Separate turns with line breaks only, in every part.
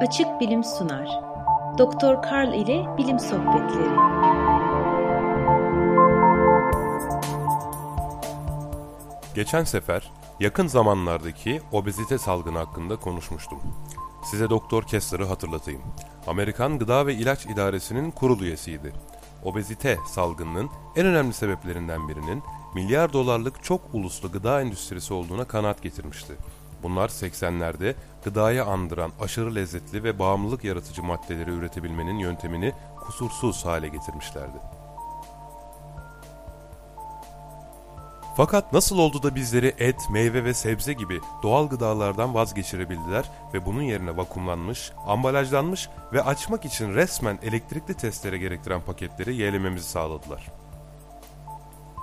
Açık Bilim sunar. Doktor Karl ile Bilim Sohbetleri.
Geçen sefer yakın zamanlardaki obezite salgını hakkında konuşmuştum. Size Doktor Kessler'ı hatırlatayım. Amerikan Gıda ve İlaç İdaresi'nin kurul üyesiydi. Obezite salgınının en önemli sebeplerinden birinin milyar dolarlık çok uluslu gıda endüstrisi olduğuna kanaat getirmişti. Bunlar 80'lerde gıdayı andıran aşırı lezzetli ve bağımlılık yaratıcı maddeleri üretebilmenin yöntemini kusursuz hale getirmişlerdi. Fakat nasıl oldu da bizleri et, meyve ve sebze gibi doğal gıdalardan vazgeçirebildiler ve bunun yerine vakumlanmış, ambalajlanmış ve açmak için resmen elektrikli testlere gerektiren paketleri yeğlememizi sağladılar.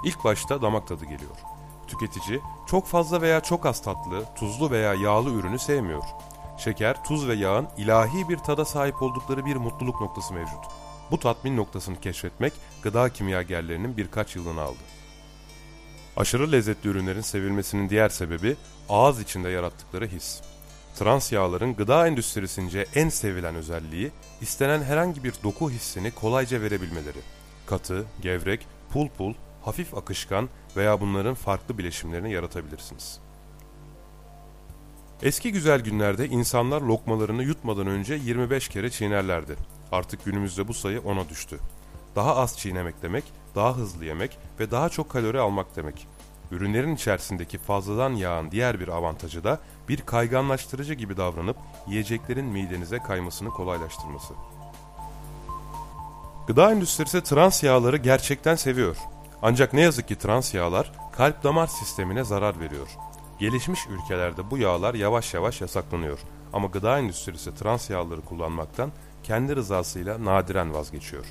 İlk başta damak tadı geliyor. Tüketici çok fazla veya çok az tatlı, tuzlu veya yağlı ürünü sevmiyor. Şeker, tuz ve yağın ilahi bir tada sahip oldukları bir mutluluk noktası mevcut. Bu tatmin noktasını keşfetmek gıda kimyagerlerinin birkaç yılını aldı. Aşırı lezzetli ürünlerin sevilmesinin diğer sebebi ağız içinde yarattıkları his. Trans yağların gıda endüstrisince en sevilen özelliği istenen herhangi bir doku hissini kolayca verebilmeleri. Katı, gevrek, pul pul, hafif akışkan veya bunların farklı bileşimlerini yaratabilirsiniz. Eski güzel günlerde insanlar lokmalarını yutmadan önce 25 kere çiğnerlerdi. Artık günümüzde bu sayı 10'a düştü. Daha az çiğnemek demek, daha hızlı yemek ve daha çok kalori almak demek. Ürünlerin içerisindeki fazladan yağın diğer bir avantajı da bir kayganlaştırıcı gibi davranıp yiyeceklerin midenize kaymasını kolaylaştırması. Gıda endüstrisi trans yağları gerçekten seviyor. Ancak ne yazık ki trans yağlar kalp damar sistemine zarar veriyor. Gelişmiş ülkelerde bu yağlar yavaş yavaş yasaklanıyor. Ama gıda endüstrisi trans yağları kullanmaktan kendi rızasıyla nadiren vazgeçiyor.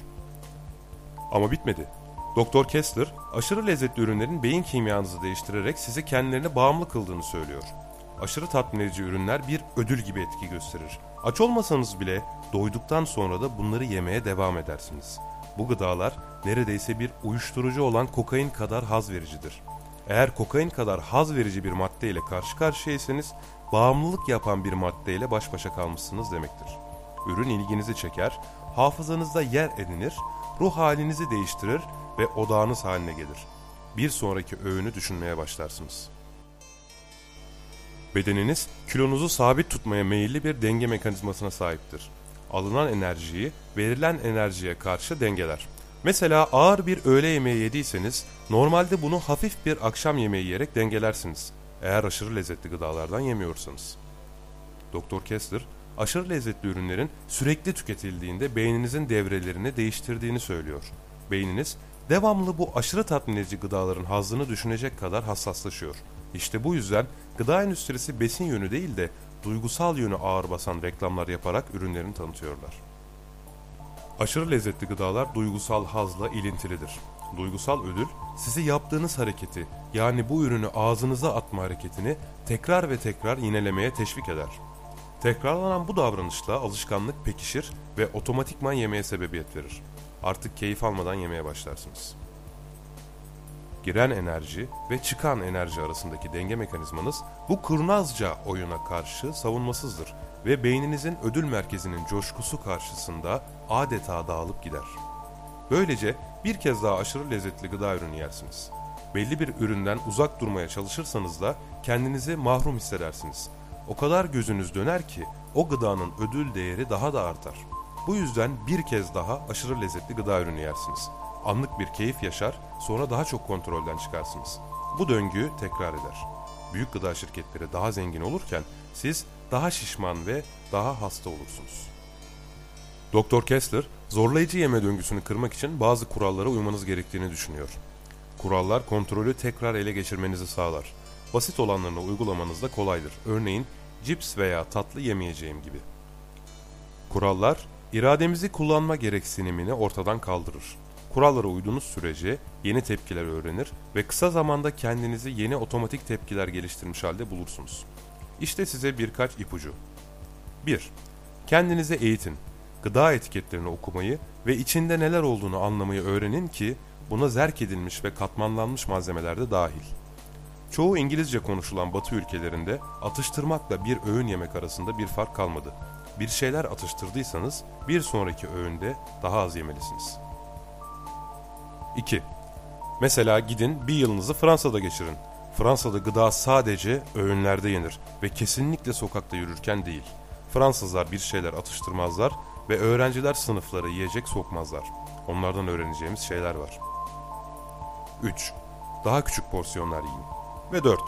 Ama bitmedi. Doktor Kessler, aşırı lezzetli ürünlerin beyin kimyanızı değiştirerek sizi kendilerine bağımlı kıldığını söylüyor. Aşırı tatmin edici ürünler bir ödül gibi etki gösterir. Aç olmasanız bile doyduktan sonra da bunları yemeye devam edersiniz. Bu gıdalar neredeyse bir uyuşturucu olan kokain kadar haz vericidir. Eğer kokain kadar haz verici bir madde ile karşı karşıyaysanız bağımlılık yapan bir madde ile baş başa kalmışsınız demektir. Ürün ilginizi çeker, hafızanızda yer edinir, ruh halinizi değiştirir ve odağınız haline gelir. Bir sonraki öğünü düşünmeye başlarsınız. Bedeniniz kilonuzu sabit tutmaya meyilli bir denge mekanizmasına sahiptir. Alınan enerjiyi verilen enerjiye karşı dengeler. Mesela ağır bir öğle yemeği yediyseniz normalde bunu hafif bir akşam yemeği yiyerek dengelersiniz. Eğer aşırı lezzetli gıdalardan yemiyorsanız. Doktor Kessler aşırı lezzetli ürünlerin sürekli tüketildiğinde beyninizin devrelerini değiştirdiğini söylüyor. Beyniniz devamlı bu aşırı tatmin edici gıdaların hazzını düşünecek kadar hassaslaşıyor. İşte bu yüzden gıda endüstrisi besin yönü değil de duygusal yönü ağır basan reklamlar yaparak ürünlerini tanıtıyorlar. Aşırı lezzetli gıdalar duygusal hazla ilintilidir. Duygusal ödül sizi yaptığınız hareketi yani bu ürünü ağzınıza atma hareketini tekrar ve tekrar yinelemeye teşvik eder. Tekrarlanan bu davranışla alışkanlık pekişir ve otomatikman yemeye sebebiyet verir. Artık keyif almadan yemeye başlarsınız. Giren enerji ve çıkan enerji arasındaki denge mekanizmanız bu kurnazca oyuna karşı savunmasızdır ve beyninizin ödül merkezinin coşkusu karşısında adeta dağılıp gider. Böylece bir kez daha aşırı lezzetli gıda ürünü yersiniz. Belli bir üründen uzak durmaya çalışırsanız da kendinizi mahrum hissedersiniz. O kadar gözünüz döner ki o gıdanın ödül değeri daha da artar. Bu yüzden bir kez daha aşırı lezzetli gıda ürünü yersiniz. Anlık bir keyif yaşar, sonra daha çok kontrolden çıkarsınız. Bu döngüyü tekrar eder. Büyük gıda şirketleri daha zengin olurken siz daha şişman ve daha hasta olursunuz. Doktor Kessler, zorlayıcı yeme döngüsünü kırmak için bazı kurallara uymanız gerektiğini düşünüyor. Kurallar kontrolü tekrar ele geçirmenizi sağlar. Basit olanlarını uygulamanız da kolaydır. Örneğin cips veya tatlı yemeyeceğim gibi. Kurallar, irademizi kullanma gereksinimini ortadan kaldırır. Kurallara uyduğunuz sürece yeni tepkiler öğrenir ve kısa zamanda kendinizi yeni otomatik tepkiler geliştirmiş halde bulursunuz. İşte size birkaç ipucu. 1. Kendinizi eğitin. Gıda etiketlerini okumayı ve içinde neler olduğunu anlamayı öğrenin ki buna zerk edilmiş ve katmanlanmış malzemeler de dahil. Çoğu İngilizce konuşulan Batı ülkelerinde atıştırmakla bir öğün yemek arasında bir fark kalmadı. Bir şeyler atıştırdıysanız bir sonraki öğünde daha az yemelisiniz. 2. Mesela gidin bir yılınızı Fransa'da geçirin. Fransa'da gıda sadece öğünlerde yenir ve kesinlikle sokakta yürürken değil. Fransızlar bir şeyler atıştırmazlar ve öğrenciler sınıflara yiyecek sokmazlar. Onlardan öğreneceğimiz şeyler var. 3. Daha küçük porsiyonlar yiyin. Ve 4.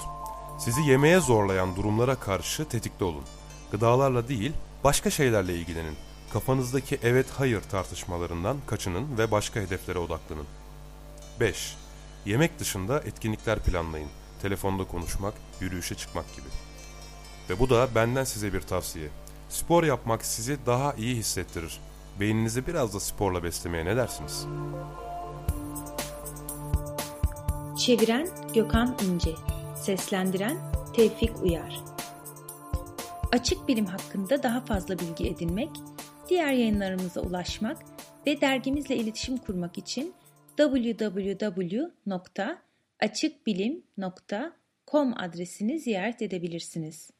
Sizi yemeğe zorlayan durumlara karşı tetikte olun. Gıdalarla değil, başka şeylerle ilgilenin. Kafanızdaki evet hayır tartışmalarından kaçının ve başka hedeflere odaklanın. 5. Yemek dışında etkinlikler planlayın. Telefonda konuşmak, yürüyüşe çıkmak gibi. Ve bu da benden size bir tavsiye. Spor yapmak sizi daha iyi hissettirir. Beyninizi biraz da sporla beslemeye ne dersiniz?
Çeviren Gökhan İnce Seslendiren Tevfik Uyar Açık bilim hakkında daha fazla bilgi edinmek, diğer yayınlarımıza ulaşmak ve dergimizle iletişim kurmak için www.açıkbilim.com adresini ziyaret edebilirsiniz.